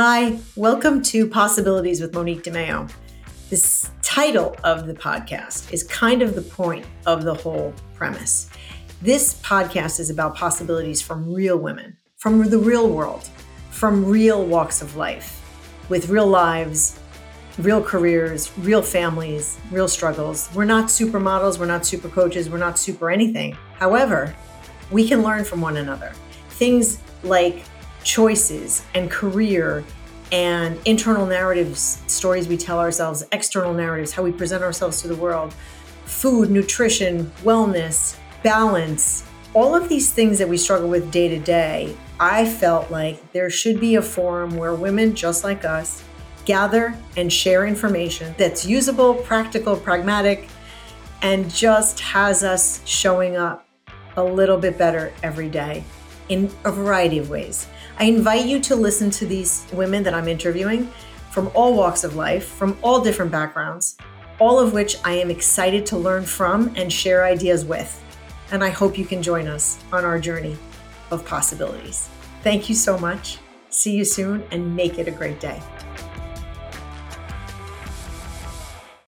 Hi, welcome to Possibilities with Monique de Maio. This title of the podcast is kind of the point of the whole premise. This podcast is about possibilities from real women, from the real world, from real walks of life, with real lives, real careers, real families, real struggles. We're not supermodels, we're not super coaches, we're not super anything. However, we can learn from one another. Things like choices and career and internal narratives, stories we tell ourselves, external narratives, how we present ourselves to the world, food, nutrition, wellness, balance, all of these things that we struggle with day to day. I felt like there should be a forum where women just like us gather and share information that's usable, practical, pragmatic, and just has us showing up a little bit better every day in a variety of ways. I invite you to listen to these women that I'm interviewing from all walks of life, from all different backgrounds, all of which I am excited to learn from and share ideas with. And I hope you can join us on our journey of possibilities. Thank you so much. See you soon and make it a great day.